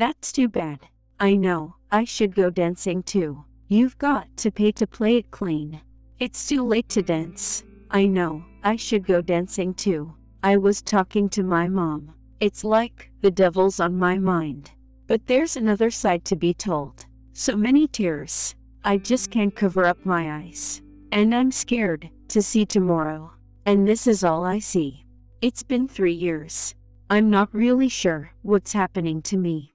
That's too bad. I know, I should go dancing too. You've got to pay to play it clean. It's too late to dance. I know, I should go dancing too. I was talking to my mom. It's like the devil's on my mind. But there's another side to be told. So many tears. I just can't cover up my eyes. And I'm scared to see tomorrow. And this is all I see. It's been three years. I'm not really sure what's happening to me.